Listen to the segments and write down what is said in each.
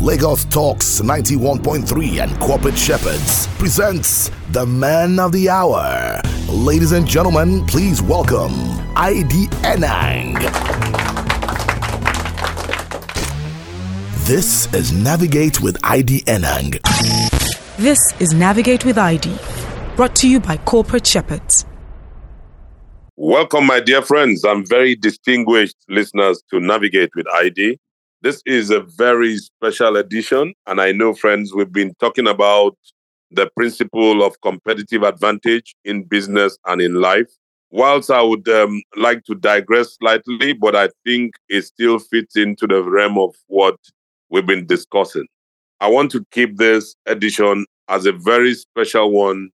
Lagos Talks 91.3 and Corporate Shepherds presents the man of the hour. Ladies and gentlemen, please welcome ID Enang. This is Navigate with ID Enang. This is Navigate with ID, brought to you by Corporate Shepherds. Welcome, my dear friends and very distinguished listeners to Navigate with ID. This is a very special edition, and I know, friends, we've been talking about the principle of competitive advantage in business and in life. Whilst I would um, like to digress slightly, but I think it still fits into the realm of what we've been discussing. I want to keep this edition as a very special one.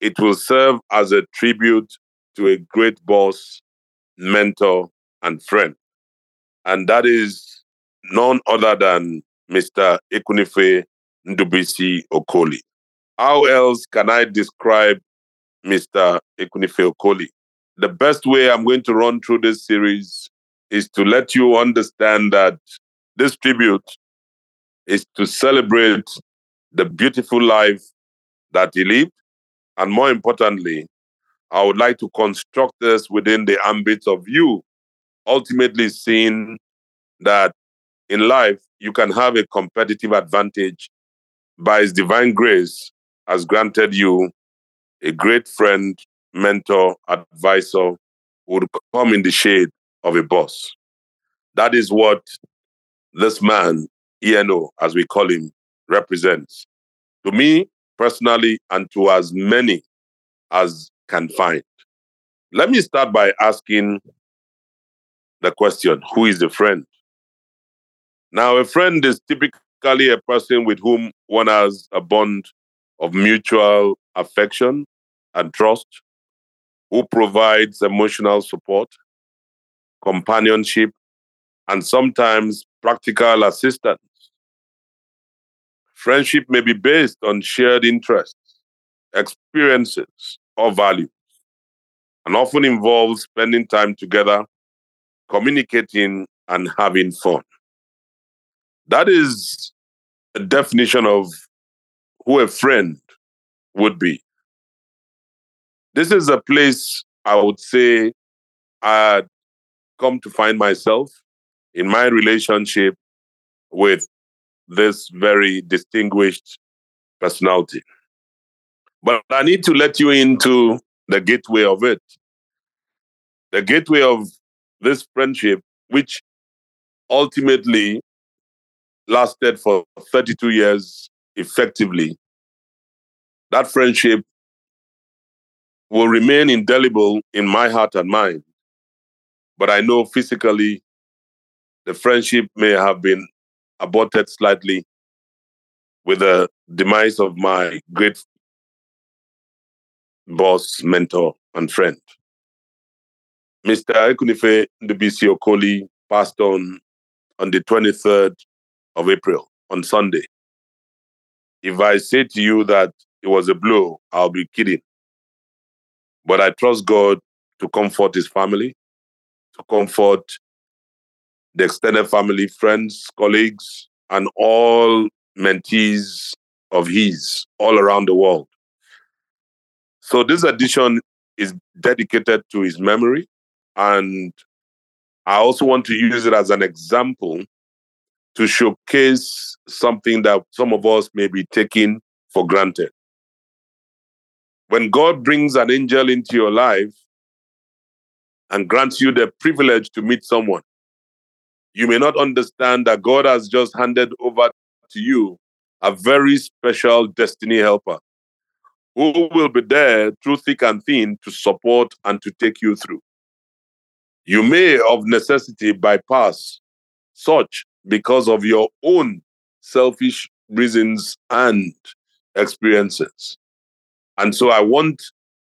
It will serve as a tribute to a great boss, mentor, and friend. And that is none other than Mr. Ekwunife Ndubisi Okoli. How else can I describe Mr. Ekwunife Okoli? The best way I'm going to run through this series is to let you understand that this tribute is to celebrate the beautiful life that he lived, and more importantly, I would like to construct this within the ambit of you ultimately seeing that in life you can have a competitive advantage by his divine grace has granted you a great friend, mentor, advisor who would come in the shade of a boss. That is what this man, ENO, as we call him, represents. To me personally, and to as many as can find. Let me start by asking the question who is a friend? Now, a friend is typically a person with whom one has a bond of mutual affection and trust, who provides emotional support, companionship, and sometimes practical assistance. Friendship may be based on shared interests, experiences, or values, and often involves spending time together, communicating, and having fun. That is a definition of who a friend would be. This is a place I would say I had come to find myself in my relationship with this very distinguished personality. But I need to let you into the gateway of it. The gateway of this friendship, which ultimately lasted for 32 years effectively. That friendship will remain indelible in my heart and mind. But I know physically the friendship may have been aborted slightly with the demise of my great boss, mentor, and friend. Mr. Ekwunife Ndubisi Okoli passed on on the 23rd of April, on Sunday. If I say to you that it was a blow, I'll be kidding. But I trust God to comfort his family, to comfort the extended family, friends, colleagues, and all mentees of his all around the world. So this edition is dedicated to his memory. And I also want to use it as an example to showcase something that some of us may be taking for granted. When God brings an angel into your life and grants you the privilege to meet someone, you may not understand that God has just handed over to you a very special destiny helper who will be there through thick and thin to support and to take you through. You may, of necessity, bypass such because of your own selfish reasons and experiences. And so I want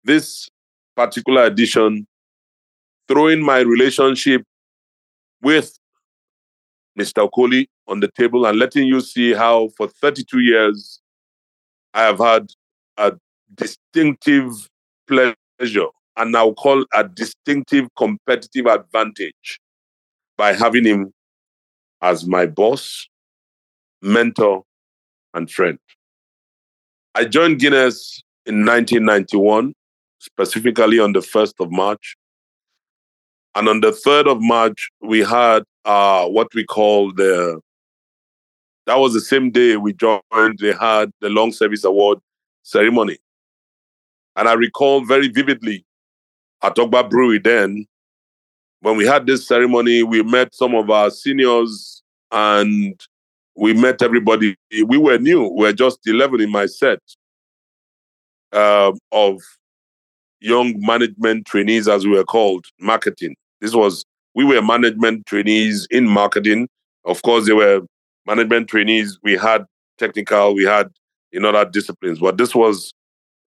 this particular edition throwing my relationship with Mr. Okoli on the table and letting you see how for 32 years I have had a distinctive pleasure and I'll call a distinctive competitive advantage by having him as my boss, mentor, and friend. I joined Guinness in 1991, specifically on the 1st of March. And on the 3rd of March, we had uh, what we call the, that was the same day we joined, they had the Long Service Award ceremony. And I recall very vividly at Ogba Brewery then, when we had this ceremony, we met some of our seniors and we met everybody. We were new. We were just 11 in my set uh, of young management trainees, as we were called, marketing. This was, we were management trainees in marketing. Of course, they were management trainees. We had technical, we had in other disciplines, but this was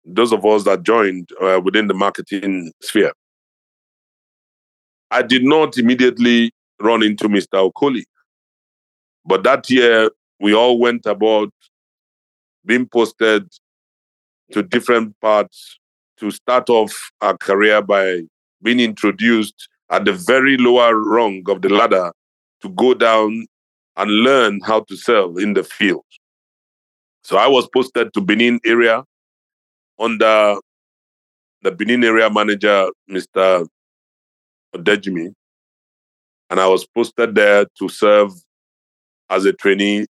those of us that joined uh, within the marketing sphere. I did not immediately run into Mr. Okoli. But that year, we all went about being posted to different parts to start off our career by being introduced at the very lower rung of the ladder to go down and learn how to sell in the field. So I was posted to Benin area under the Benin area manager, Mr. Odejimi. And I was posted there to serve as a trainee,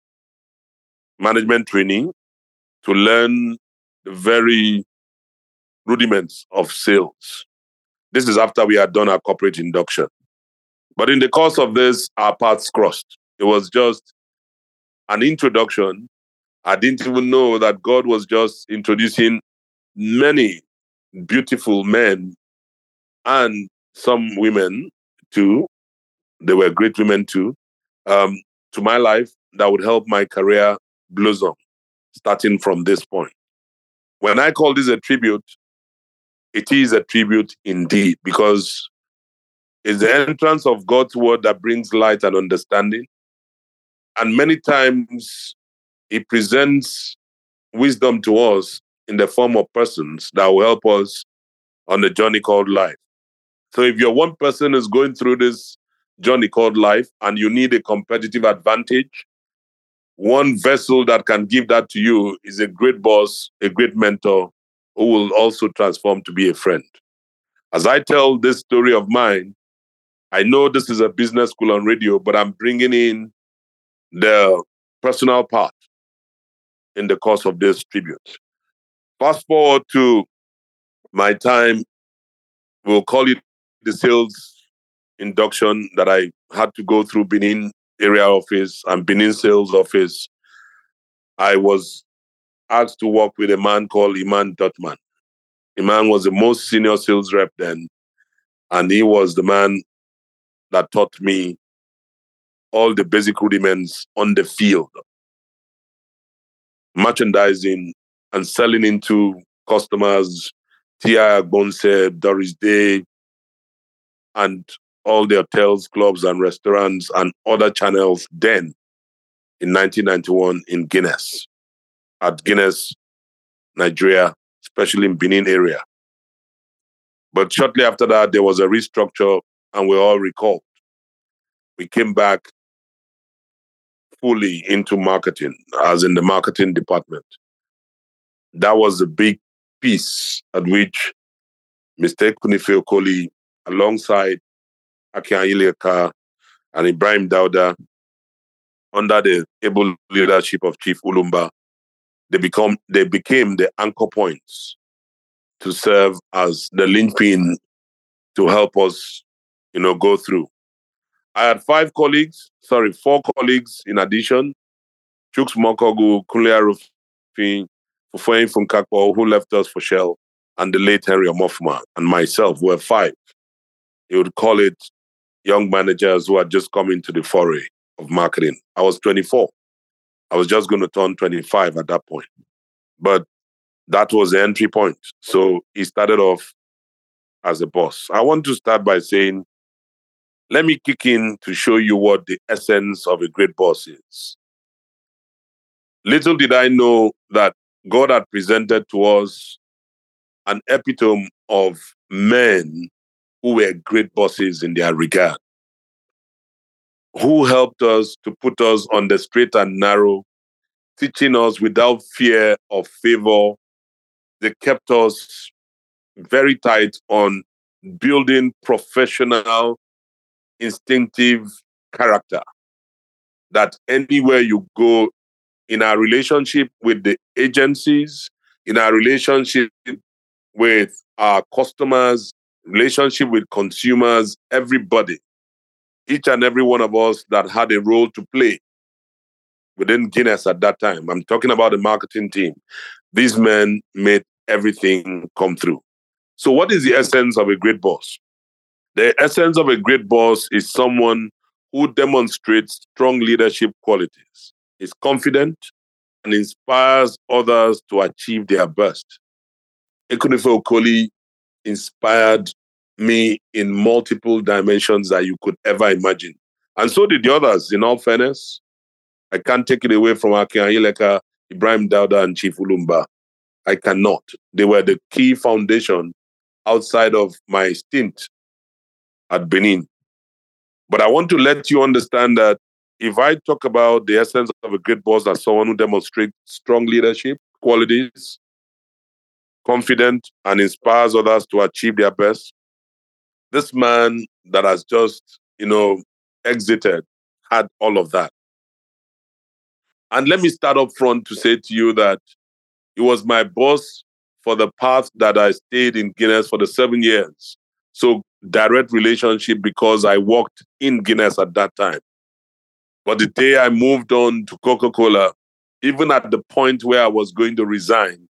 management trainee, to learn the very rudiments of sales. This is after we had done our corporate induction. But in the course of this, our paths crossed. It was just an introduction. I didn't even know that God was just introducing many beautiful men and some women too. They were great women too. Um, to my life that would help my career blossom starting from this point. When I call this a tribute, it is a tribute indeed because it's the entrance of God's word that brings light and understanding. And many times it presents wisdom to us in the form of persons that will help us on the journey called life. So if you're one person who's going through this journey called life and you need a competitive advantage, one vessel that can give that to you is a great boss, a great mentor who will also transform to be a friend. As I tell this story of mine, I know this is a business school on radio, but I'm bringing in the personal part in the course of this tribute. Fast forward to my time, we'll call it the sales induction that I had to go through Benin area office and Benin sales office, I was asked to work with a man called Iman Dotman. Iman was the most senior sales rep then, and he was the man that taught me all the basic rudiments on the field. Merchandising and selling into customers, T.I. Agbonse, Doris Day, and all the hotels, clubs, and restaurants and other channels then in 1991 in Guinness, at Guinness, Nigeria, especially in Benin area. But shortly after that, there was a restructure and we all recalled. We came back fully into marketing, as in the marketing department. That was a big piece at which Mr. Kunife Okoli, alongside Akin Aiyileka and Ibrahim Dauda, under the able leadership of Chief Ulumba, they become they became the anchor points to serve as the linchpin to help us, you know, go through. I had five colleagues, sorry, four colleagues in addition. Chooks Mokogu, Kulia Rufin, Fufueng Funkakpo, who left us for Shell, and the late Henry Omofuma, and myself were five. He would call it young managers who had just come into the foray of marketing. I was 24. I was just going to turn 25 at that point. But that was the entry point. So he started off as a boss. I want to start by saying, let me kick in to show you what the essence of a great boss is. Little did I know that God had presented to us an epitome of men who were great bosses in their regard. who helped us to put us on the straight and narrow, teaching us without fear of favor. They kept us very tight on building professional, instinctive character. That anywhere you go in our relationship with the agencies, in our relationship with our customers, relationship with consumers, everybody, each and every one of us that had a role to play within Guinness at that time. I'm talking about the marketing team. These men made everything come through. So, what is the essence of a great boss? The essence of a great boss is someone who demonstrates strong leadership qualities, is confident, and inspires others to achieve their best. Ekwunife Okoli inspired me in multiple dimensions that you could ever imagine. And so did the others, in all fairness. I can't take it away from Akin Aiyileka, Ibrahim Dauda, and Chief Ulumba. I cannot. They were the key foundation outside of my stint at Benin. But I want to let you understand that if I talk about the essence of a great boss as someone who demonstrates strong leadership qualities, confident, and inspires others to achieve their best, this man that has just, you know, exited had all of that. And let me start up front to say to you that he was my boss for the path that I stayed in Guinness for the seven years. So direct relationship because I worked in Guinness at that time. But the day I moved on to Coca Cola, even at the point where I was going to resign,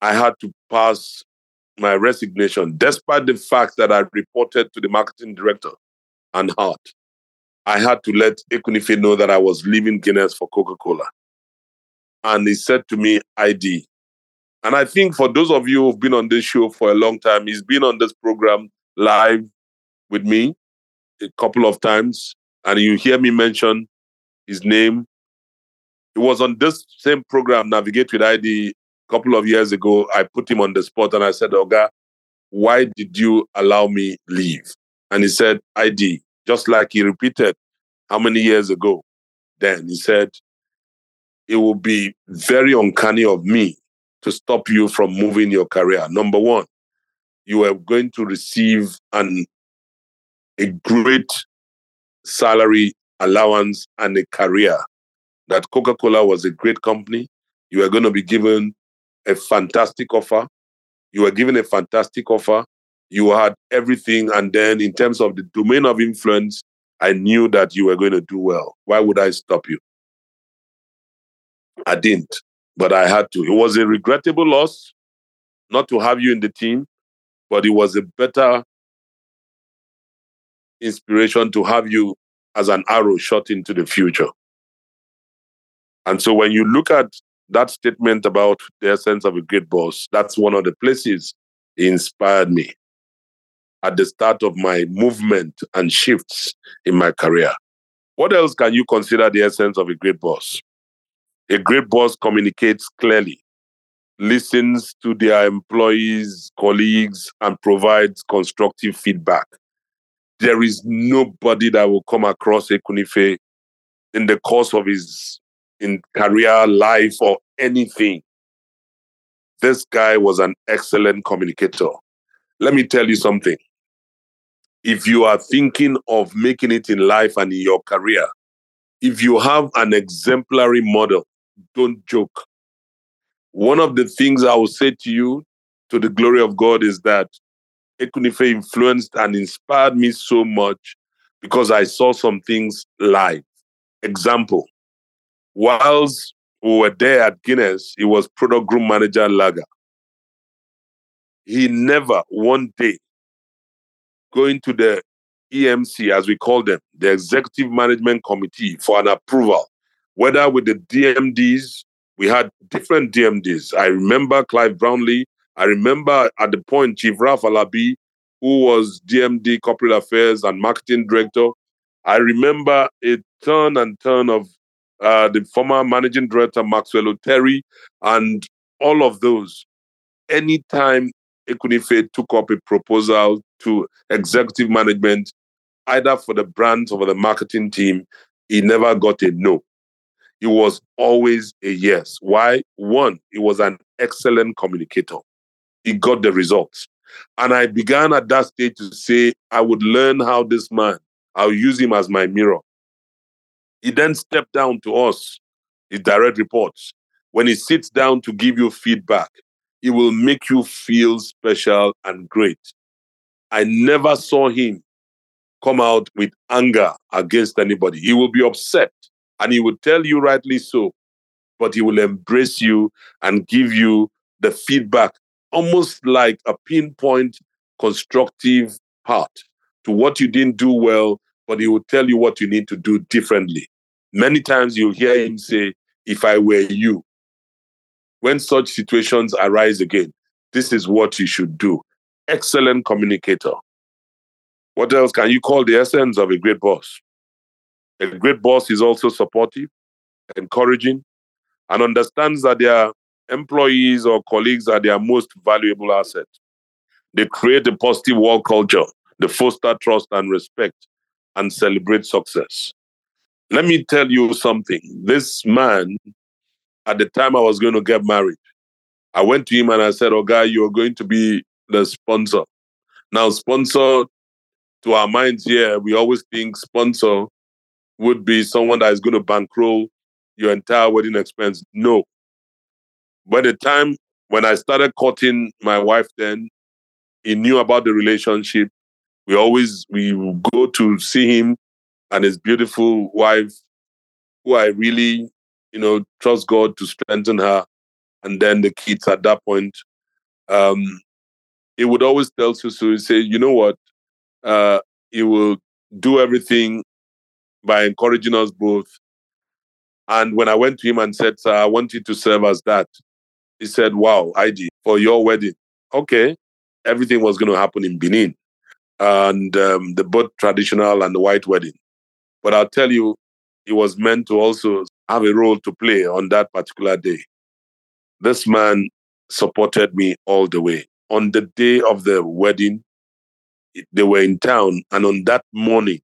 I had to pass my resignation, despite the fact that I reported to the marketing director and Hart. I had to let Ekwunife know that I was leaving Guinness for Coca Cola. And he said to me, ID. And I think for those of you who've been on this show for a long time, he's been on this program live with me a couple of times, and you hear me mention his name. It was on this same program, Navigate with ID, a couple of years ago. I put him on the spot and I said, Oga, why did you allow me leave? And he said, ID, just like he repeated how many years ago. Then he said, it will be very uncanny of me to stop you from moving your career. Number one, you are going to receive an a great salary allowance and a career. That Coca Cola was a great company. You are going to be given a fantastic offer. You were given a fantastic offer. You had everything. And then, in terms of the domain of influence, I knew that you were going to do well. Why would I stop you? I didn't, but I had to. It was a regrettable loss not to have you in the team, but it was a better inspiration to have you as an arrow shot into the future. And so when you look at that statement about the essence of a great boss, that's one of the places he inspired me at the start of my movement and shifts in my career. What else can you consider the essence of a great boss? A great boss communicates clearly listens to their employees, colleagues, and provides constructive feedback. There is nobody that will come across Ekwunife in the course of his in career, life, or anything. This guy was an excellent communicator. Let me tell you something. If you are thinking of making it in life and in your career, if you have an exemplary model, don't joke one of the things I will say to you, to the glory of God, is that Ekwunife influenced and inspired me so much because I saw some things live. Example, whilst we were there at Guinness, he was product group manager Lager. He never one day going to the EMC, as we call them, the Executive Management Committee for an approval, whether with the DMDs we had different DMDs. I remember Clive Brownlee. I remember at the point Chief Ralph Alabi, who was DMD Corporate Affairs and Marketing Director. I remember a turn and turn of uh, the former Managing Director Maxwell Terry and all of those. Anytime Ekwunife took up a proposal to executive management, either for the brands or for the marketing team, he never got a no. He was always a yes. Why? One, he was an excellent communicator. He got the results. And I began at that stage to say, I would learn how this man, I'll use him as my mirror. He then stepped down to us, his direct reports. When he sits down to give you feedback, he will make you feel special and great. I never saw him come out with anger against anybody. He will be upset and he will tell you rightly so, but he will embrace you and give you the feedback, almost like a pinpoint constructive part to what you didn't do well, but he will tell you what you need to do differently. Many times you'll hear him say, If I were you, when such situations arise again, this is what you should do. Excellent communicator. What else can you call the essence of a great boss? A great boss is also supportive, encouraging, and understands that their employees or colleagues are their most valuable asset. They create a positive work culture, they foster trust and respect, and celebrate success. Let me tell you something. This man, at the time I was going to get married, I went to him and I said, Oh, guy, you're going to be the sponsor. Now, sponsor to our minds here, we always think sponsor would be someone that is going to bankroll your entire wedding expense. No. By the time when I started courting my wife, then he knew about the relationship. We always we go to see him and his beautiful wife, who I really, you know, trust God to strengthen her, and then the kids at that point. Um, he would always tell Susu, he say, you know what, uh, he will do everything by encouraging us both. And when I went to him and said, Sir, I want you to serve as that, he said, Wow, ID, for your wedding. Okay. Everything was going to happen in Benin. And um, the both traditional and the white wedding. But I'll tell you, he was meant to also have a role to play on that particular day. This man supported me all the way. On the day of the wedding, they were in town, and on that morning,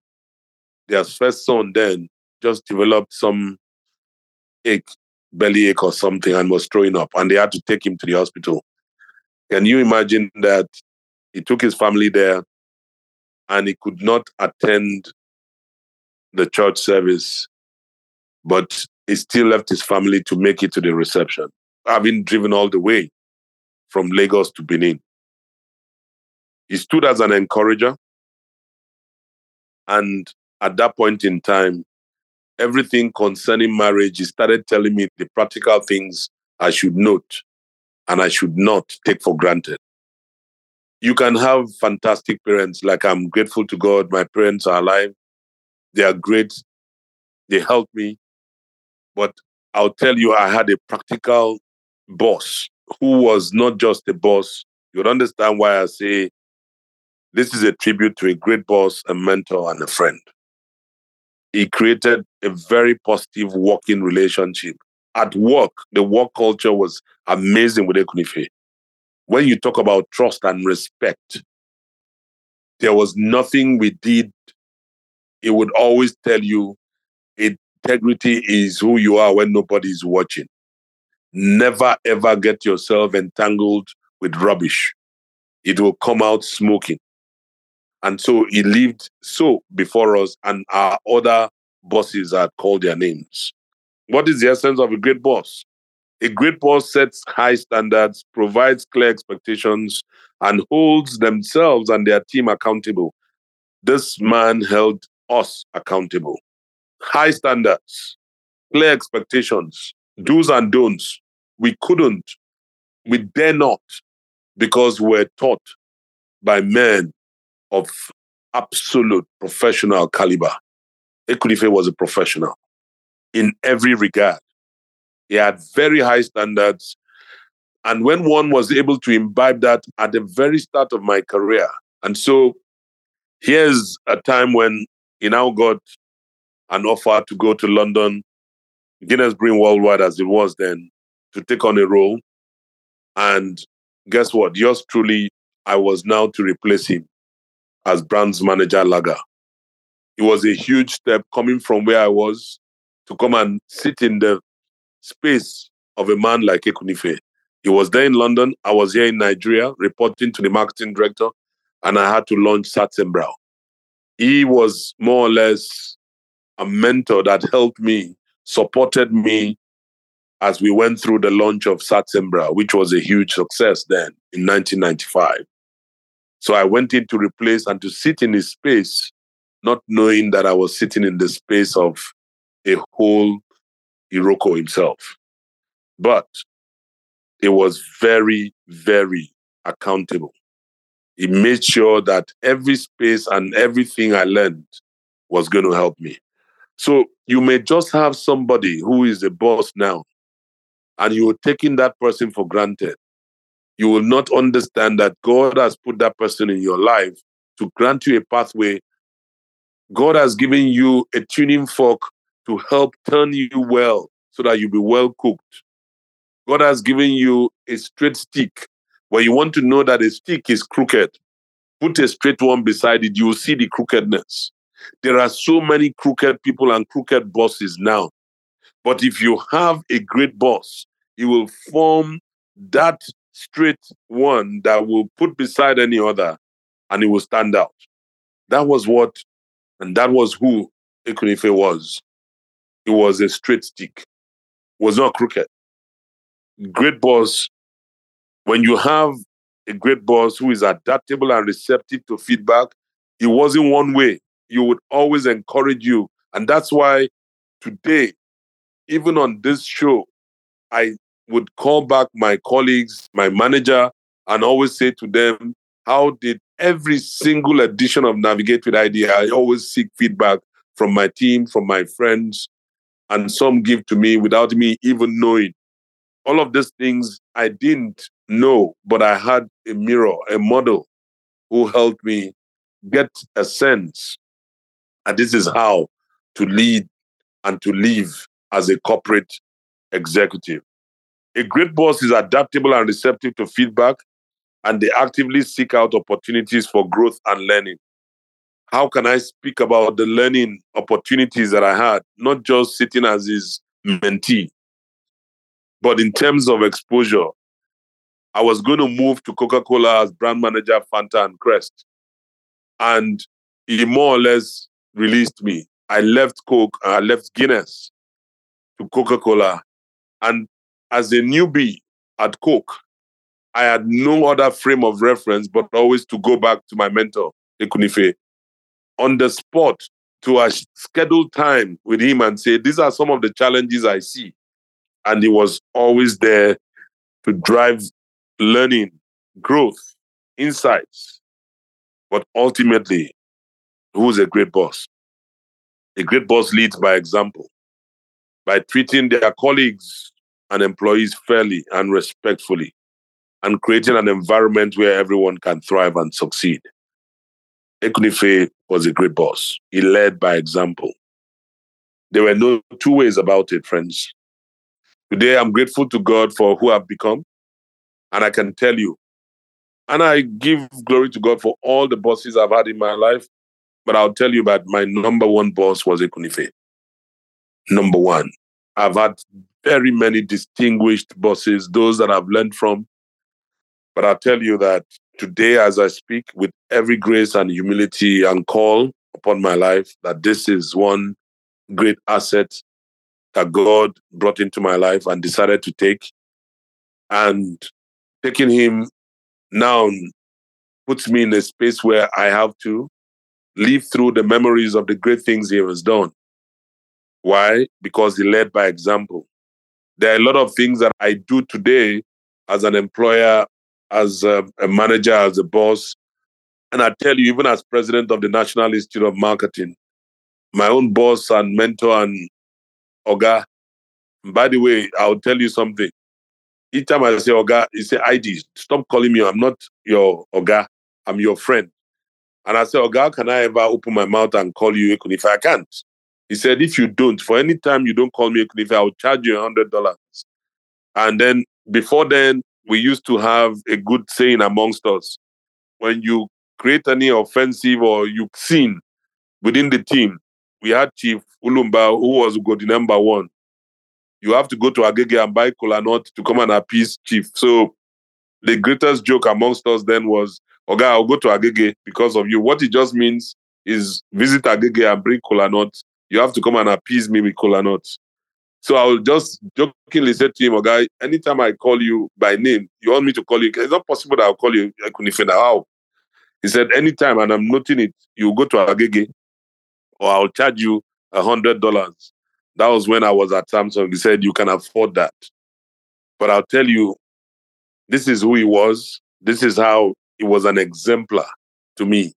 their first son then just developed some ache, belly ache or something, and was throwing up, and they had to take him to the hospital. Can you imagine that he took his family there and he could not attend the church service, but he still left his family to make it to the reception, having driven all the way from Lagos to Benin. He stood as an encourager. And at that point in time, everything concerning marriage, he started telling me the practical things I should note and I should not take for granted. You can have fantastic parents, like I'm grateful to God, my parents are alive. They are great. They help me. But I'll tell you, I had a practical boss who was not just a boss. You'll understand why I say this is a tribute to a great boss, a mentor, and a friend. He created a very positive working relationship. At work, the work culture was amazing with Ekwunife. When you talk about trust and respect, there was nothing we did it would always tell you integrity is who you are when nobody is watching. Never ever get yourself entangled with rubbish. It will come out smoking. And so he lived so before us, and our other bosses had called their names. What is the essence of a great boss? A great boss sets high standards, provides clear expectations, and holds themselves and their team accountable. This man held us accountable. High standards, clear expectations, do's and don'ts. We couldn't, we dare not, because we're taught by men of absolute professional caliber. Ekwunife was a professional in every regard. He had very high standards. And when one was able to imbibe that at the very start of my career, and so here's a time when he now got an offer to go to London, Guinness Brewing Worldwide as it was then, to take on a role. And guess what? Yours truly, I was now to replace him as brands manager Lager. it was a huge step coming from where I was to come and sit in the space of a man like Ekwunife. He was there in London. I was here in Nigeria reporting to the marketing director, and I had to launch Satzenbrau. He was more or less a mentor that helped me, supported me as we went through the launch of Satzenbrau, which was a huge success then in 1995. So I went in to replace and to sit in his space, not knowing that I was sitting in the space of a whole Iroko himself. But it was very, very accountable. He made sure that every space and everything I learned was going to help me. So you may just have somebody who is a boss now, and you're taking that person for granted. You will not understand that God has put that person in your life to grant you a pathway. God has given you a tuning fork to help turn you well so that you'll be well cooked. God has given you a straight stick. When you want to know that a stick is crooked, put a straight one beside it, you will see the crookedness. There are so many crooked people and crooked bosses now. But if you have a great boss, he will form that straight one that will put beside any other and it will stand out. That was what, and that was who Ekwunife was. It was a straight stick, was not crooked. Great boss, when you have a great boss who is adaptable and receptive to feedback, it wasn't one way. You would always encourage you. And that's why today, even on this show, I would call back my colleagues, my manager, and always say to them, How did every single edition of Navigate with ID? I always seek feedback from my team, from my friends, and some give to me without me even knowing. All of these things I didn't know, but I had a mirror, a model who helped me get a sense. And this is how to lead and to live as a corporate executive. A great boss is adaptable and receptive to feedback, and they actively seek out opportunities for growth and learning how can I speak about the learning opportunities that I had, not just sitting as his mentee, but in terms of exposure. I was going to move to Coca Cola as brand manager, Fanta and Crest. And he more or less released me. I left Coke, I left Guinness to Coca Cola. And as a newbie at Coke, I had no other frame of reference but always to go back to my mentor, Ekwunife, on the spot to a time with him and say, These are some of the challenges I see. And he was always there to drive learning, growth, insights. But ultimately, who's a great boss? A great boss leads by example, by treating their colleagues and employees fairly and respectfully, and creating an environment where everyone can thrive and succeed. Ekwunife was a great boss. He led by example. There were no two ways about it, friends. Today, I'm grateful to God for who I've become. And I can tell you, and I give glory to God for all the bosses I've had in my life. But I'll tell you that my number one boss was Ekwunife. Number one. I've had very many distinguished bosses, those that I've learned from. But I'll tell you that today as I speak with every grace and humility and call upon my life that this is one great asset that God brought into my life and decided to take. And taking him now puts me in a space where I have to live through the memories of the great things he has done. Why? Because he led by example. There are a lot of things that I do today as an employer as a, a manager, as a boss. And I tell you, even as president of the National Institute of Marketing, my own boss and mentor and Oga. By the way, I'll tell you something. Each time I say Oga, he say ID. Stop calling me. I'm not your Oga. I'm your friend. And I say, Oga, can I ever open my mouth and call you if I can't? He said, if you don't, for any time you don't call me Ekun if I'll charge you a hundred dollars. And then before then, we used to have a good saying amongst us. When you create any offensive or you sin, within the team, we had Chief Ulumba, who was the number one. You have to go to Agege and buy kola nut to come and appease Chief. So the greatest joke amongst us then was, Okay, I'll go to Agege because of you. What it just means is visit Agege and bring kola nut. You have to come and appease me with kola nut. So I will just jokingly say to him, Okay, anytime I call you by name, you want me to call you. It's not possible that I'll call you Ekunifena. How? He said, anytime, and I'm noting it, you go to Agege or I'll charge you a hundred dollars. That was when I was at Samsung. He said, You can afford that. But I'll tell you, this is who he was. This is how he was an exemplar to me.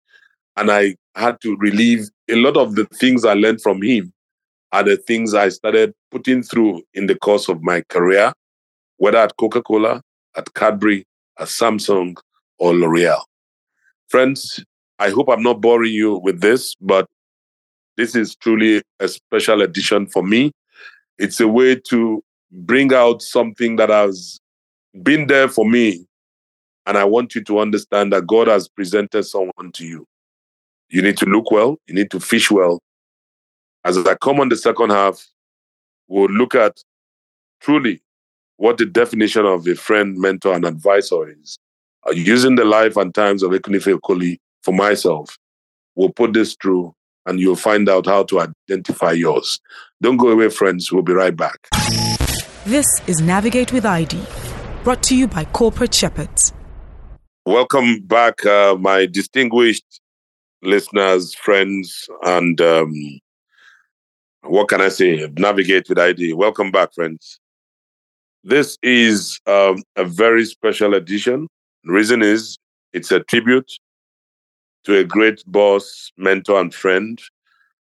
And I had to relieve a lot of the things I learned from him are the things I started putting through in the course of my career, whether at Coca Cola, at Cadbury, at Samsung, or L'Oreal. Friends, I hope I'm not boring you with this, but this is truly a special edition for me. It's a way to bring out something that has been there for me. And I want you to understand that God has presented someone to you. You need to look well, you need to fish well. As I come on the second half, we'll look at truly what the definition of a friend, mentor, and advisor is. Uh, using the life and times of Ekwunife Okoli for myself, we'll put this through and you'll find out how to identify yours. Don't go away, friends. We'll be right back. This is Navigate with ID, brought to you by Corporate Shepherds. Welcome back, uh, my distinguished listeners, friends, and um, what can I say? Navigate with ID. Welcome back, friends. This is um, a very special edition. The reason is it's a tribute to a great boss, mentor, and friend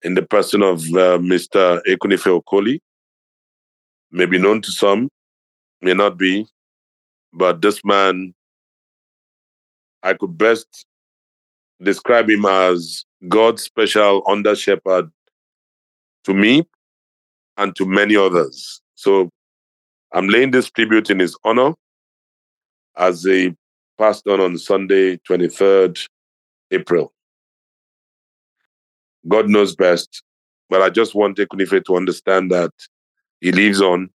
in the person of uh, Mr. Ekwunife Okoli. May be known to some, may not be, but this man, I could best describe him as God's special under shepherd to me and to many others. So I'm laying this tribute in his honor as he passed on on Sunday, 23rd April. God knows best, but I just want Ekwunife to understand that he lives on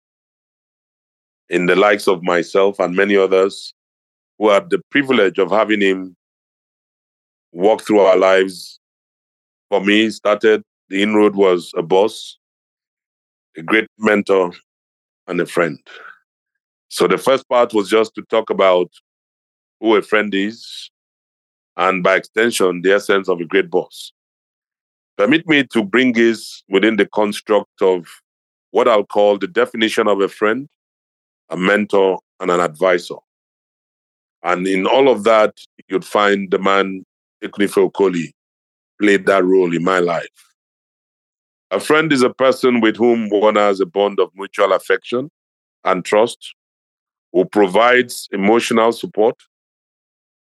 in the likes of myself and many others who had the privilege of having him walk through our lives. For me, started the inroad was a boss, a great mentor, and a friend. So the first part was just to talk about who a friend is, and by extension, the essence of a great boss. Permit me to bring this within the construct of what I'll call the definition of a friend, a mentor, and an advisor. And in all of that, you'd find the man Ekwunife Okoli played that role in my life. A friend is a person with whom one has a bond of mutual affection and trust, who provides emotional support,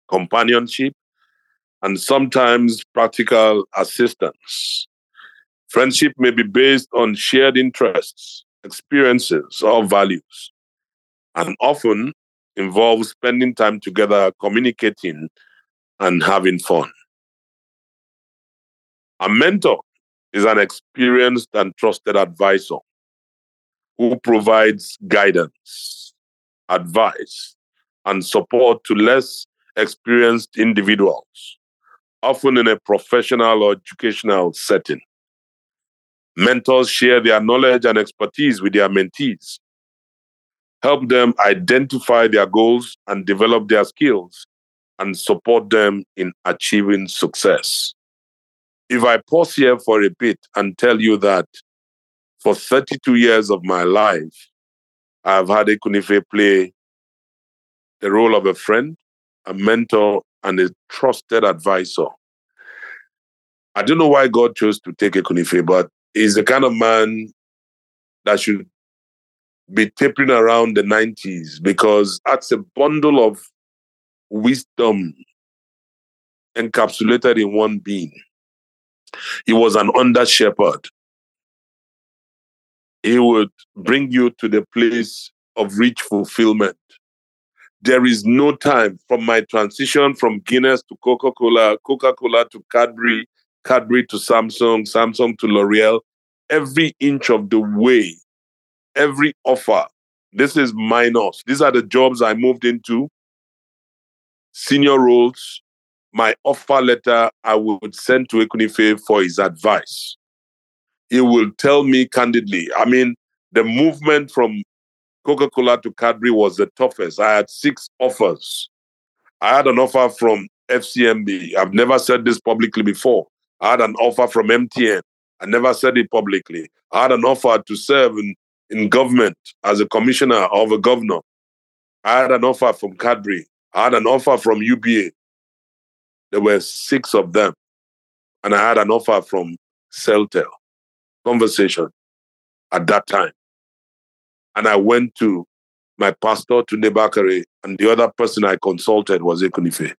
companionship, and sometimes practical assistance. Friendship may be based on shared interests, experiences, or values, and often involves spending time together, communicating, and having fun. A mentor is an experienced and trusted advisor who provides guidance, advice, and support to less experienced individuals often in a professional or educational setting. Mentors share their knowledge and expertise with their mentees, help them identify their goals and develop their skills, and support them in achieving success. If I pause here for a bit and tell you that for 32 years of my life, I've had Ekwunife play the role of a friend, a mentor, and a trusted advisor. I don't know why God chose to take Ekwunife, but he's the kind of man that should be tapering around the 90s because that's a bundle of wisdom encapsulated in one being. He was an under shepherd. He would bring you to the place of rich fulfillment there is no time from my transition from Guinness to Coca Cola, Coca Cola to Cadbury, Cadbury to Samsung, Samsung to L'Oreal, every inch of the way, every offer. This is minus. These are the jobs I moved into. Senior roles, my offer letter I would send to Ekwunife for his advice. He will tell me candidly. I mean, the movement from Coca Cola to Cadbury was the toughest. I had six offers. I had an offer from FCMB. I've never said this publicly before. I had an offer from MTN. I never said it publicly. I had an offer to serve in, in government as a commissioner of a governor. I had an offer from Cadbury. I had an offer from UBA. There were six of them. And I had an offer from Celtel. Conversation at that time. And I went to my pastor, Tunde Bakare, and the other person I consulted was Ekwunife.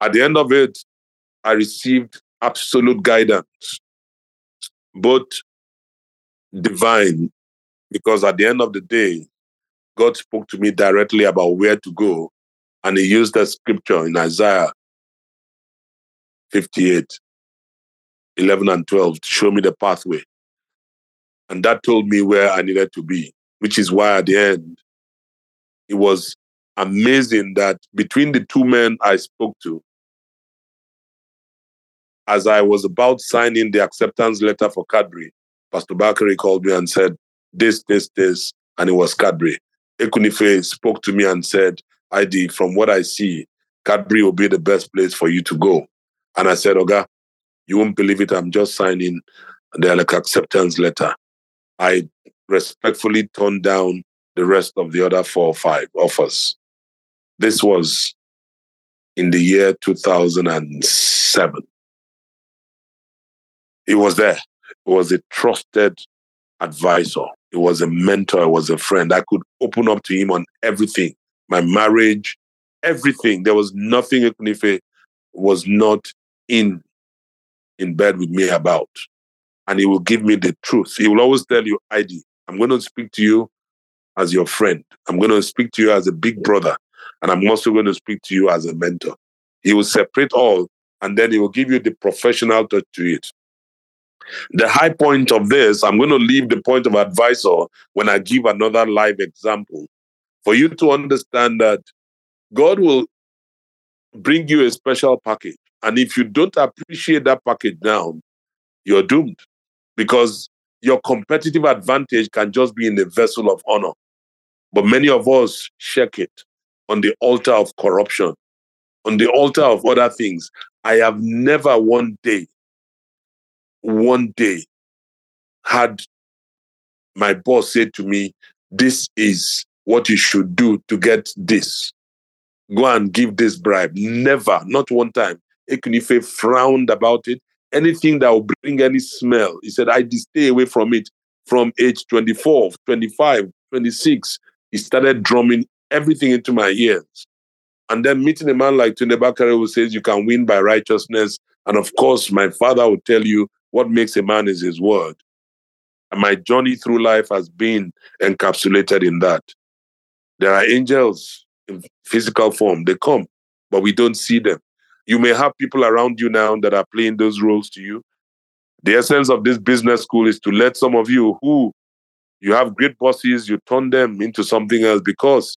At the end of it, I received absolute guidance, both divine, because at the end of the day, God spoke to me directly about where to go, and He used that scripture in Isaiah 58, 11 and 12 to show me the pathway. And that told me where I needed to be, which is why at the end, it was amazing that between the two men I spoke to, as I was about signing the acceptance letter for Cadbury, Pastor Bakare called me and said, this, this, this, and it was Cadbury. Ekwunife spoke to me and said, ID, from what I see, Cadbury will be the best place for you to go. And I said, Oga, you won't believe it. I'm just signing the like acceptance letter. I respectfully turned down the rest of the other four or five offers. This was in the year 2007. He was there. He was a trusted advisor. He was a mentor. He was a friend. I could open up to him on everything my marriage, everything. There was nothing Ekwunife was not in in bed with me about. And he will give me the truth. He will always tell you, ID, I'm going to speak to you as your friend. I'm going to speak to you as a big brother. And I'm also going to speak to you as a mentor. He will separate all and then he will give you the professional touch to it. The high point of this, I'm going to leave the point of advisor when I give another live example for you to understand that God will bring you a special package. And if you don't appreciate that package now, you're doomed because your competitive advantage can just be in the vessel of honor. But many of us check it on the altar of corruption, on the altar of other things. I have never one day one day had my boss say to me, This is what you should do to get this. Go and give this bribe. Never, not one time. Ekwunife frowned about it. Anything that will bring any smell, he said, I stay away from it. From age 24, 25, 26, he started drumming everything into my ears. And then meeting a man like Tunde Bakare who says you can win by righteousness. And of course, my father will tell you what makes a man is his word. And my journey through life has been encapsulated in that. There are angels in physical form, they come, but we don't see them. You may have people around you now that are playing those roles to you. The essence of this business school is to let some of you who you have great bosses, you turn them into something else because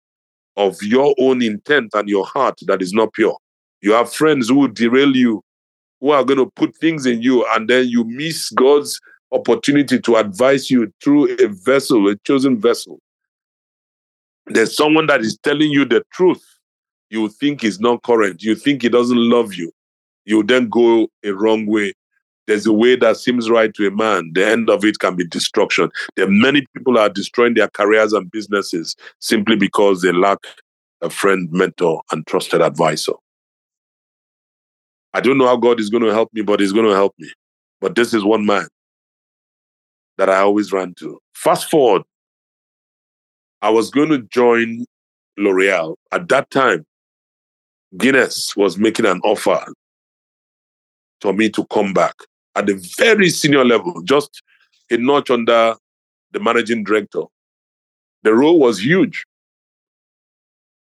of your own intent and your heart that is not pure. You have friends who derail you who are going to put things in you, and then you miss God's opportunity to advise you through a vessel, a chosen vessel. There's someone that is telling you the truth. You think is not current. You think he doesn't love you. You then go a wrong way. There's a way that seems right to a man. The end of it can be destruction. There are many people are destroying their careers and businesses simply because they lack a friend, mentor, and trusted advisor. I don't know how God is going to help me, but He's going to help me. But this is one man that I always ran to. Fast forward, I was going to join L'Oreal. At that time, Guinness was making an offer for me to come back at the very senior level, just a notch under the managing director. The role was huge.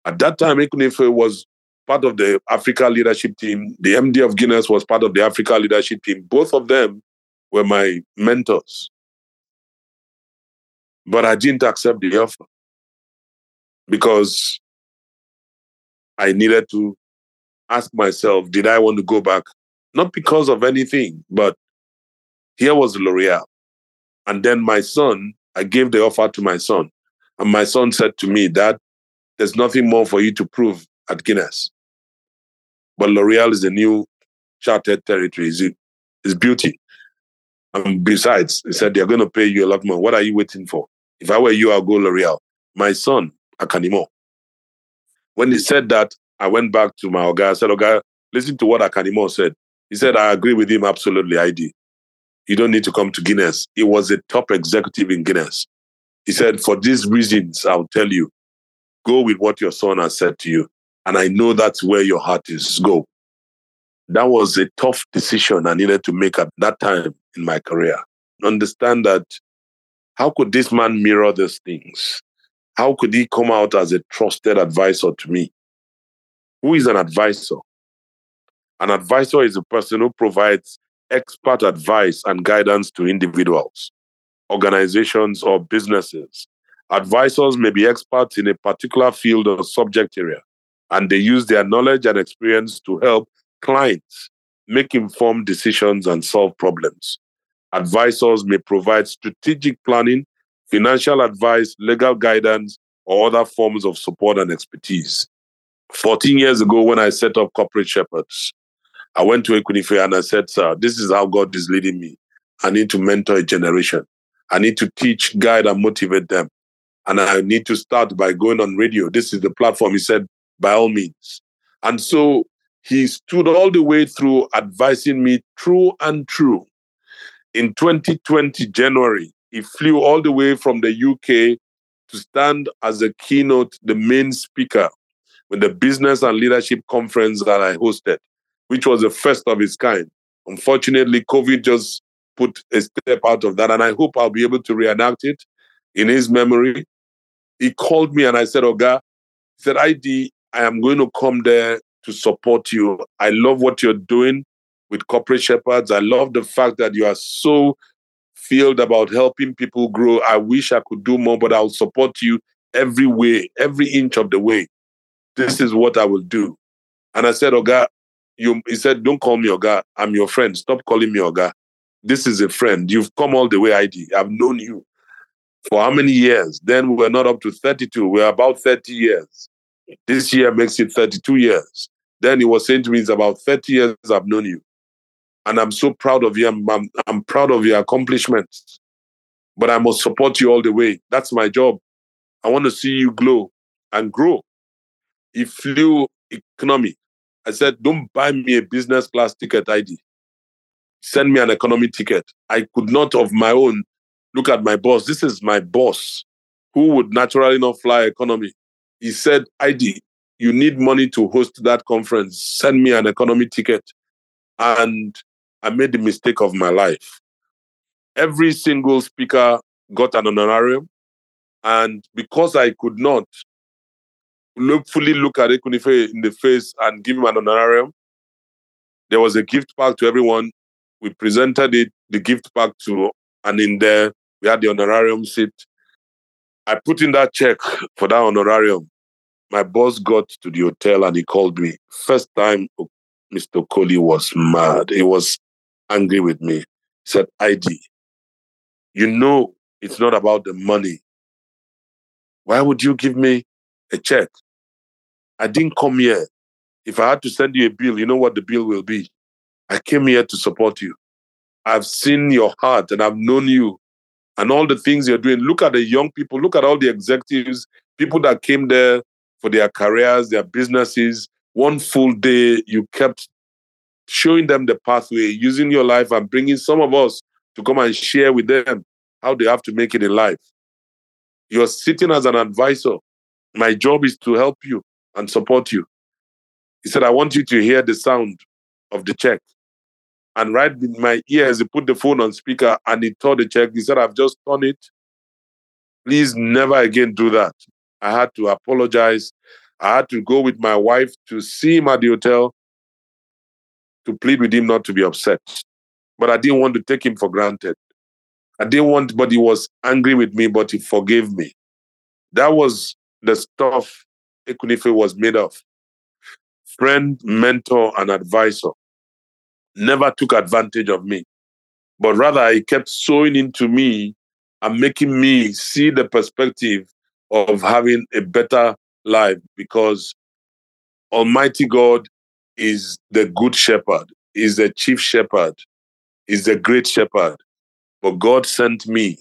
At that time, Ekwunife was part of the Africa leadership team. The MD of Guinness was part of the Africa leadership team. Both of them were my mentors. But I didn't accept the offer because I needed to ask myself, did I want to go back? Not because of anything, but here was L'Oreal. And then my son, I gave the offer to my son. And my son said to me, Dad, there's nothing more for you to prove at Guinness. But L'Oreal is a new chartered territory. It's, it's beauty. And besides, he said, they're going to pay you a lot more. What are you waiting for? If I were you, I'll go L'Oreal. My son, Akanimo. When he said that, I went back to my Oga. I said, Oga, listen to what Akanimo said. He said, I agree with him absolutely. I did. You don't need to come to Guinness. He was a top executive in Guinness. He said, for these reasons, I'll tell you, go with what your son has said to you. And I know that's where your heart is. Go. That was a tough decision I needed to make at that time in my career. Understand that how could this man mirror these things? How could he come out as a trusted advisor to me? Who is an advisor? An advisor is a person who provides expert advice and guidance to individuals, organizations, or businesses. Advisors may be experts in a particular field or subject area, and they use their knowledge and experience to help clients make informed decisions and solve problems. Advisors may provide strategic planning, financial advice, legal guidance, or other forms of support and expertise. 14 years ago, when I set up Corporate Shepherds, I went to Ekwunife and I said, Sir, this is how God is leading me. I need to mentor a generation. I need to teach, guide, and motivate them. And I need to start by going on radio. This is the platform. He said, by all means. And so he stood all the way through advising me true and true. In 2020, January, he flew all the way from the UK to stand as a keynote, the main speaker with the business and leadership conference that I hosted which was the first of its kind. Unfortunately, COVID just put a step out of that, and I hope I'll be able to reenact it in his memory. He called me and I said, Oga, he said, ID, I am going to come there to support you. I love what you're doing with corporate shepherds. I love the fact that you are so filled about helping people grow. I wish I could do more, but I'll support you every way, every inch of the way. This is what I will do. And I said, Oga, you he said, Don't call me Oga. I'm your friend. Stop calling me Oga. This is a friend. You've come all the way, ID. I've known you for how many years? Then we were not up to 32. We we're about 30 years. This year makes it 32 years. Then he was saying to me, It's about 30 years I've known you. And I'm so proud of you. I'm, I'm, I'm proud of your accomplishments. But I must support you all the way. That's my job. I want to see you glow and grow. He flew economy I said, don't buy me a business class ticket ID. Send me an economy ticket. I could not of my own look at my boss. This is my boss who would naturally not fly economy. He said, ID, you need money to host that conference. Send me an economy ticket. And I made the mistake of my life. Every single speaker got an honorarium. And because I could not, look, fully look at Ekwunife in the face and give him an honorarium. There was a gift pack to everyone. We presented it, the gift pack to, and in there we had the honorarium seat. I put in that check for that honorarium. My boss got to the hotel and he called me. First time Mr. Coley was mad. He was angry with me. He said, ID, you know it's not about the money. Why would you give me a check? I didn't come here. If I had to send you a bill, you know what the bill will be. I came here to support you. I've seen your heart and I've known you and all the things you're doing. Look at the young people, look at all the executives, people that came there for their careers, their businesses. One full day, you kept showing them the pathway, using your life and bringing some of us to come and share with them how they have to make it in life. You're sitting as an advisor. My job is to help you and support you. He said, I want you to hear the sound of the check. And right in my ears, he put the phone on speaker and he tore the check. He said, I've just done it. Please never again do that. I had to apologize. I had to go with my wife to see him at the hotel to plead with him not to be upset. But I didn't want to take him for granted. I didn't want, but he was angry with me, but he forgave me. That was the stuff Ekwunife was made of. Friend, mentor, and advisor. Never took advantage of me, but rather he kept sowing into me and making me see the perspective of having a better life because Almighty God is the good shepherd, is the chief shepherd, is the great shepherd. But God sent me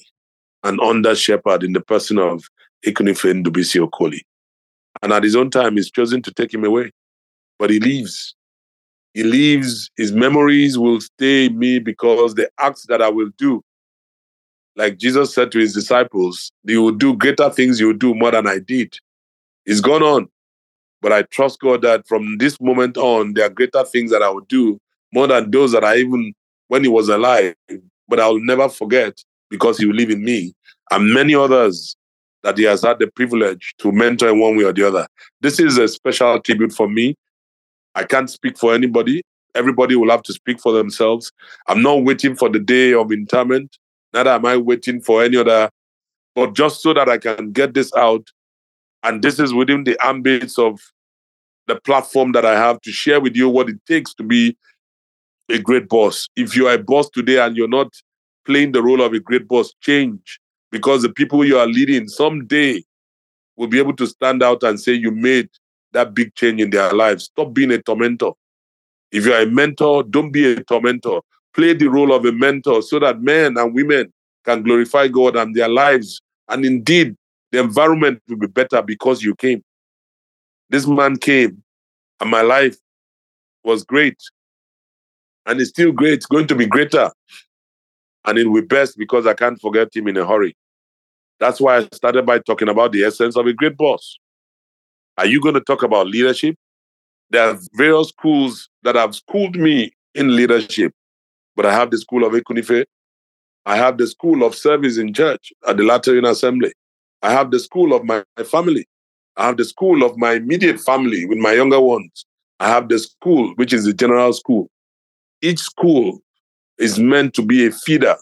an under shepherd in the person of Ekwunife Ndubisi Okoli. And at his own time, he's chosen to take him away. But he leaves. He leaves. His memories will stay in me because the acts that I will do, like Jesus said to his disciples, you will do greater things, you will do more than I did. It's gone on. But I trust God that from this moment on, there are greater things that I will do more than those that I even when he was alive. But I will never forget because he will live in me and many others that he has had the privilege to mentor in one way or the other. This is a special tribute for me. I can't speak for anybody. Everybody will have to speak for themselves. I'm not waiting for the day of interment. Neither am I waiting for any other, but just so that I can get this out. And this is within the ambits of the platform that I have to share with you what it takes to be a great boss. If you are a boss today and you're not playing the role of a great boss, change because the people you are leading someday will be able to stand out and say you made that big change in their lives. Stop being a tormentor. If you're a mentor, don't be a tormentor. Play the role of a mentor so that men and women can glorify God and their lives. And indeed, the environment will be better because you came. This man came, and my life was great. And it's still great. It's going to be greater. And it will be best because I can't forget him in a hurry. That's why I started by talking about the essence of a great boss. Are you going to talk about leadership? There are various schools that have schooled me in leadership, but I have the school of Ekwunife. I have the school of service in church at the Latter Rain Assembly. I have the school of my family. I have the school of my immediate family with my younger ones. I have the school, which is the general school. Each school is meant to be a feeder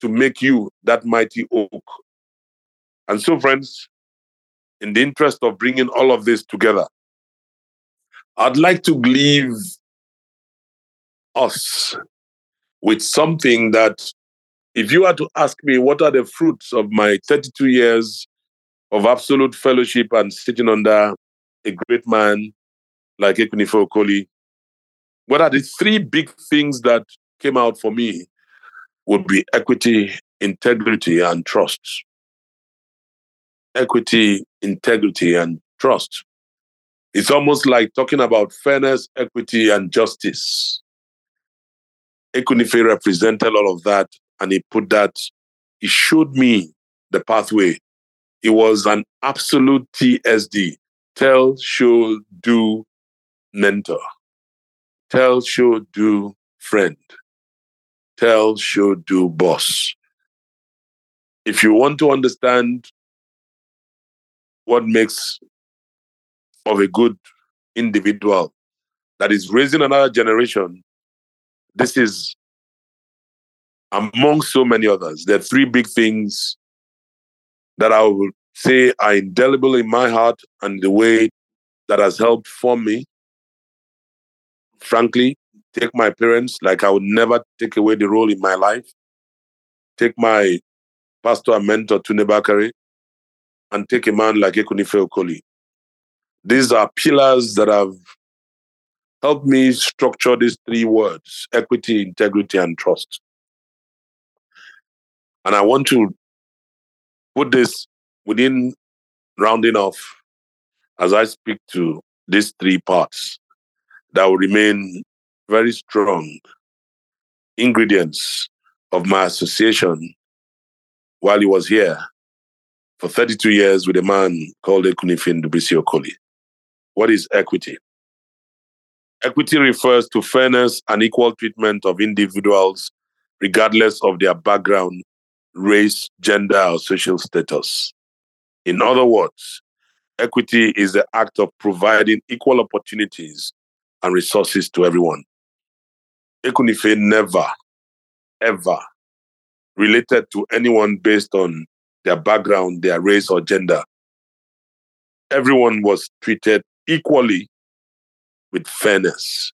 to make you that mighty oak. And so, friends, in the interest of bringing all of this together, I'd like to leave us with something that, if you are to ask me, what are the fruits of my 32 years of absolute fellowship and sitting under a great man like Ekwunife Okoli, what are the three big things that came out for me would be equity, integrity, and trust. Equity, integrity, and trust. It's almost like talking about fairness, equity, and justice. Ekwunife represented all of that, and he put that, he showed me the pathway. It was an absolute TSD tell, show, do, mentor. Tell, show, do, friend. Tell, show, do, boss. If you want to understand what makes of a good individual that is raising another generation, this is among so many others. There are three big things that I will say are indelible in my heart and the way that has helped form me. Frankly, take my parents like I would never take away the role in my life. Take my pastor and mentor, Tunde Bakare, and take a man like Ekwunife Okoli. These are pillars that have helped me structure these three words equity, integrity, and trust. And I want to put this within rounding off as I speak to these three parts that will remain very strong ingredients of my association while he was here for 32 years with a man called Ekwunife Ndubisi Okoli. What is equity? Equity refers to fairness and equal treatment of individuals regardless of their background, race, gender, or social status. In other words, Equity is the act of providing equal opportunities and resources to everyone. Ekwunife never, ever related to anyone based on their background, their race, or gender. Everyone was treated equally with fairness.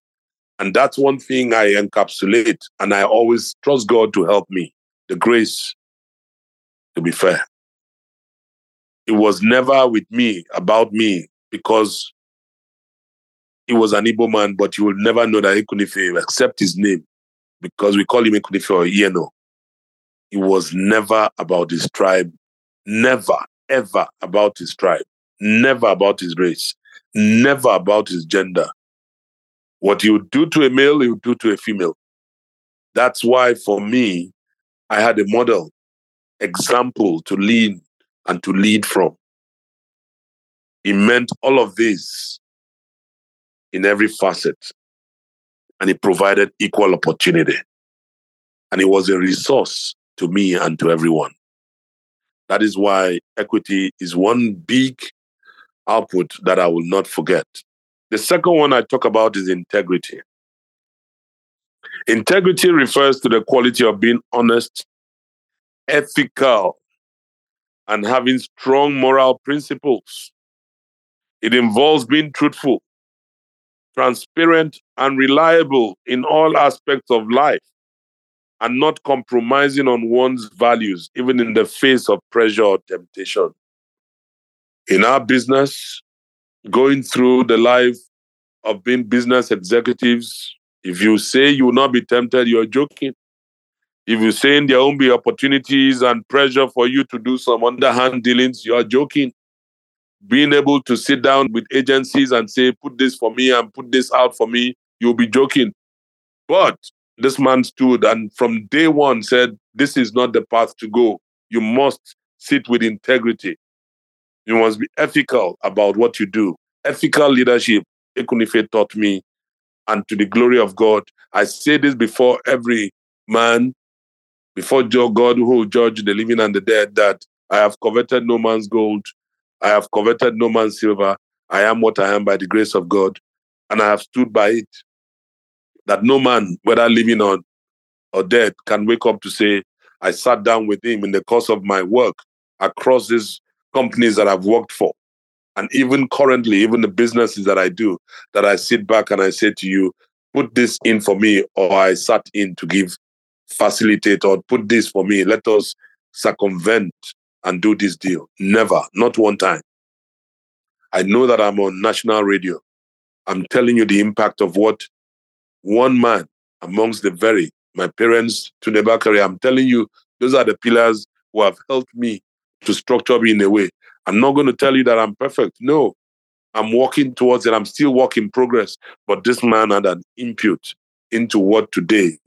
And that's one thing I encapsulate, and I always trust God to help me the grace to be fair. It was never with me, about me, because he was an Igbo man, but you will never know that Ekwunife, except his name, because we call him Ekwunife or Ieno. It was never about his tribe, never, ever about his tribe, never about his race, never about his gender. What you do to a male, you do to a female. That's why, for me, I had a model, example to lean and to lead from. He meant all of this in every facet, and he provided equal opportunity. And he was a resource to me and to everyone. That is why equity is one big output that I will not forget. The second one I talk about is integrity. Integrity refers to the quality of being honest, ethical, and having strong moral principles. It involves being truthful, transparent, and reliable in all aspects of life, and not compromising on one's values, even in the face of pressure or temptation. In our business, going through the life of being business executives, if you say you will not be tempted, you're joking. If you say there won't be opportunities and pressure for you to do some underhand dealings, you're joking. Being able to sit down with agencies and say, put this for me and put this out for me, you'll be joking. But this man stood and from day one said, This is not the path to go. You must sit with integrity. You must be ethical about what you do. Ethical leadership, Ekwunife taught me, and to the glory of God. I say this before every man, before God who judge the living and the dead, that I have coveted no man's gold, I have coveted no man's silver. I am what I am by the grace of God, and I have stood by it. That no man, whether living or, or dead, can wake up to say, I sat down with him in the course of my work across these companies that I've worked for. And even currently, even the businesses that I do, that I sit back and I say to you, put this in for me, or I sat in to give, facilitate, or put this for me. Let us circumvent and do this deal. Never, not one time. I know that I'm on national radio. I'm telling you the impact of what one man amongst the very, my parents, Tunde Bakare, I'm telling you, those are the pillars who have helped me to structure me in a way. I'm not going to tell you that I'm perfect. No, I'm walking towards it. I'm still work in progress. But this man had an input into what today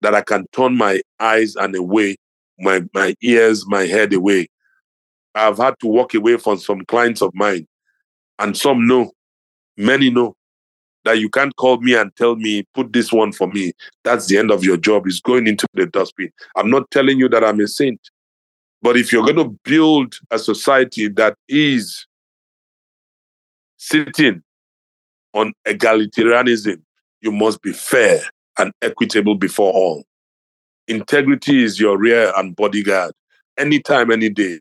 that I can turn my eyes and away, my, my ears, my head away. I've had to walk away from some clients of mine. And some know, many know that you can't call me and tell me, put this one for me. That's the end of your job. It's going into the dustbin. I'm not telling you that I'm a saint. But if you're going to build a society that is sitting on egalitarianism, you must be fair and equitable before all. Integrity is your rear and bodyguard anytime, any day.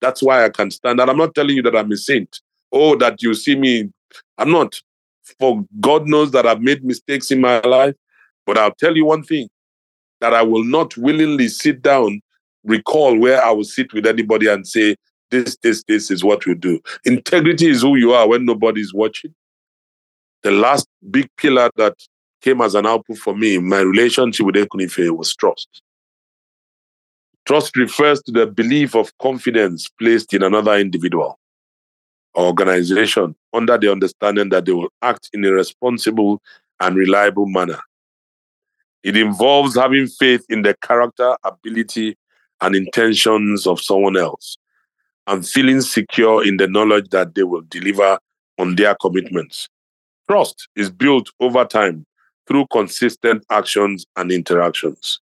That's why I can stand. And I'm not telling you that I'm a saint. Oh, that you see me. I'm not. For God knows that I've made mistakes in my life. But I'll tell you one thing that I will not willingly sit down recall where I will sit with anybody and say, this, this, this is what we do. Integrity is who you are when nobody's watching. The last big pillar that came as an output for me, in my relationship with Ekwunife was trust. Trust refers to the belief of confidence placed in another individual organization under the understanding that they will act in a responsible and reliable manner. It involves having faith in the character, ability, and intentions of someone else and feeling secure in the knowledge that they will deliver on their commitments. Trust is built over time through consistent actions and interactions.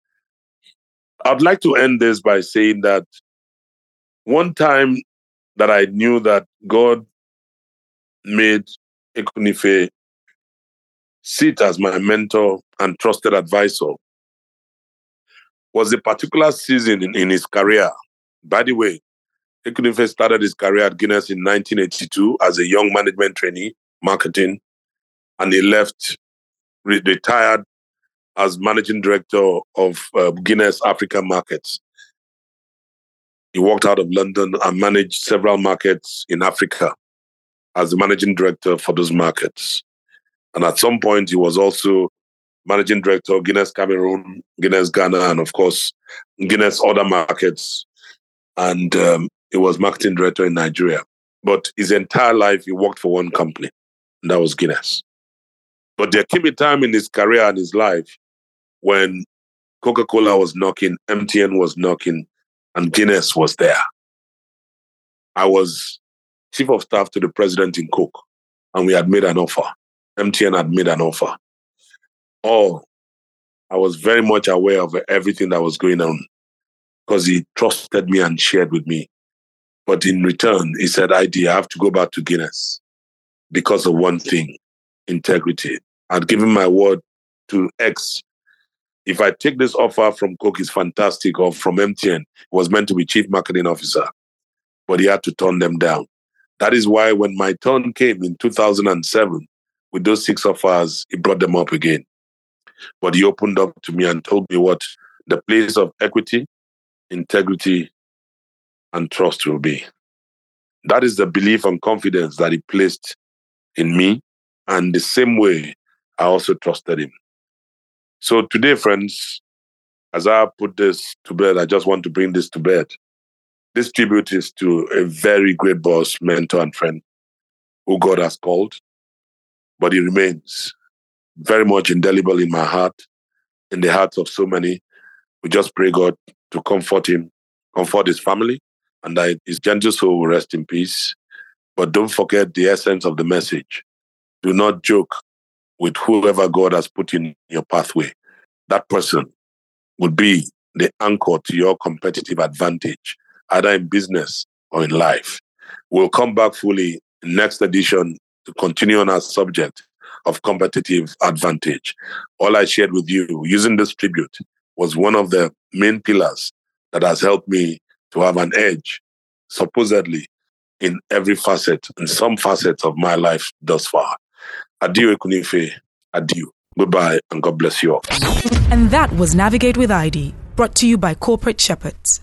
I'd like to end this by saying that one time that I knew that God made Ekwunife sit as my mentor and trusted advisor was a particular season in, in his career. By the way, Ekwunife started his career at Guinness in 1982 as a young management trainee, marketing, and he left, re- retired as managing director of uh, Guinness Africa Markets. He walked out of London and managed several markets in Africa as the managing director for those markets. And at some point, he was also managing director of Guinness Cameroon, Guinness Ghana, and of course, Guinness other markets. And um, he was marketing director in Nigeria. But his entire life, he worked for one company, and that was Guinness. But there came a time in his career and his life when Coca Cola was knocking, MTN was knocking, and Guinness was there. I was chief of staff to the president in Coke, and we had made an offer. MTN had made an offer. Oh, I was very much aware of everything that was going on because he trusted me and shared with me. But in return, he said, ID, I have to go back to Guinness because of one thing integrity. I'd given my word to X. If I take this offer from Coke, is fantastic, or from MTN, was meant to be chief marketing officer, but he had to turn them down. That is why when my turn came in 2007, with those six offers, he brought them up again. But he opened up to me and told me what the place of equity, integrity, and trust will be. That is the belief and confidence that he placed in me. And the same way, I also trusted him. So today, friends, as I put this to bed, I just want to bring this to bed. This tribute is to a very great boss, mentor, and friend who God has called, but he remains very much indelible in my heart, in the hearts of so many. We just pray God to comfort him, comfort his family, and that his gentle soul will rest in peace. But don't forget the essence of the message. Do not joke with whoever God has put in your pathway. That person would be the anchor to your competitive advantage, either in business or in life. We'll come back fully next edition to continue on our subject of competitive advantage. All I shared with you using this tribute was one of the main pillars that has helped me to have an edge, supposedly, in every facet, in some facets of my life thus far. Adieu, Ekwunife. Adieu. Goodbye, and God bless you all. And that was Navigate with ID, brought to you by Corporate Shepherds.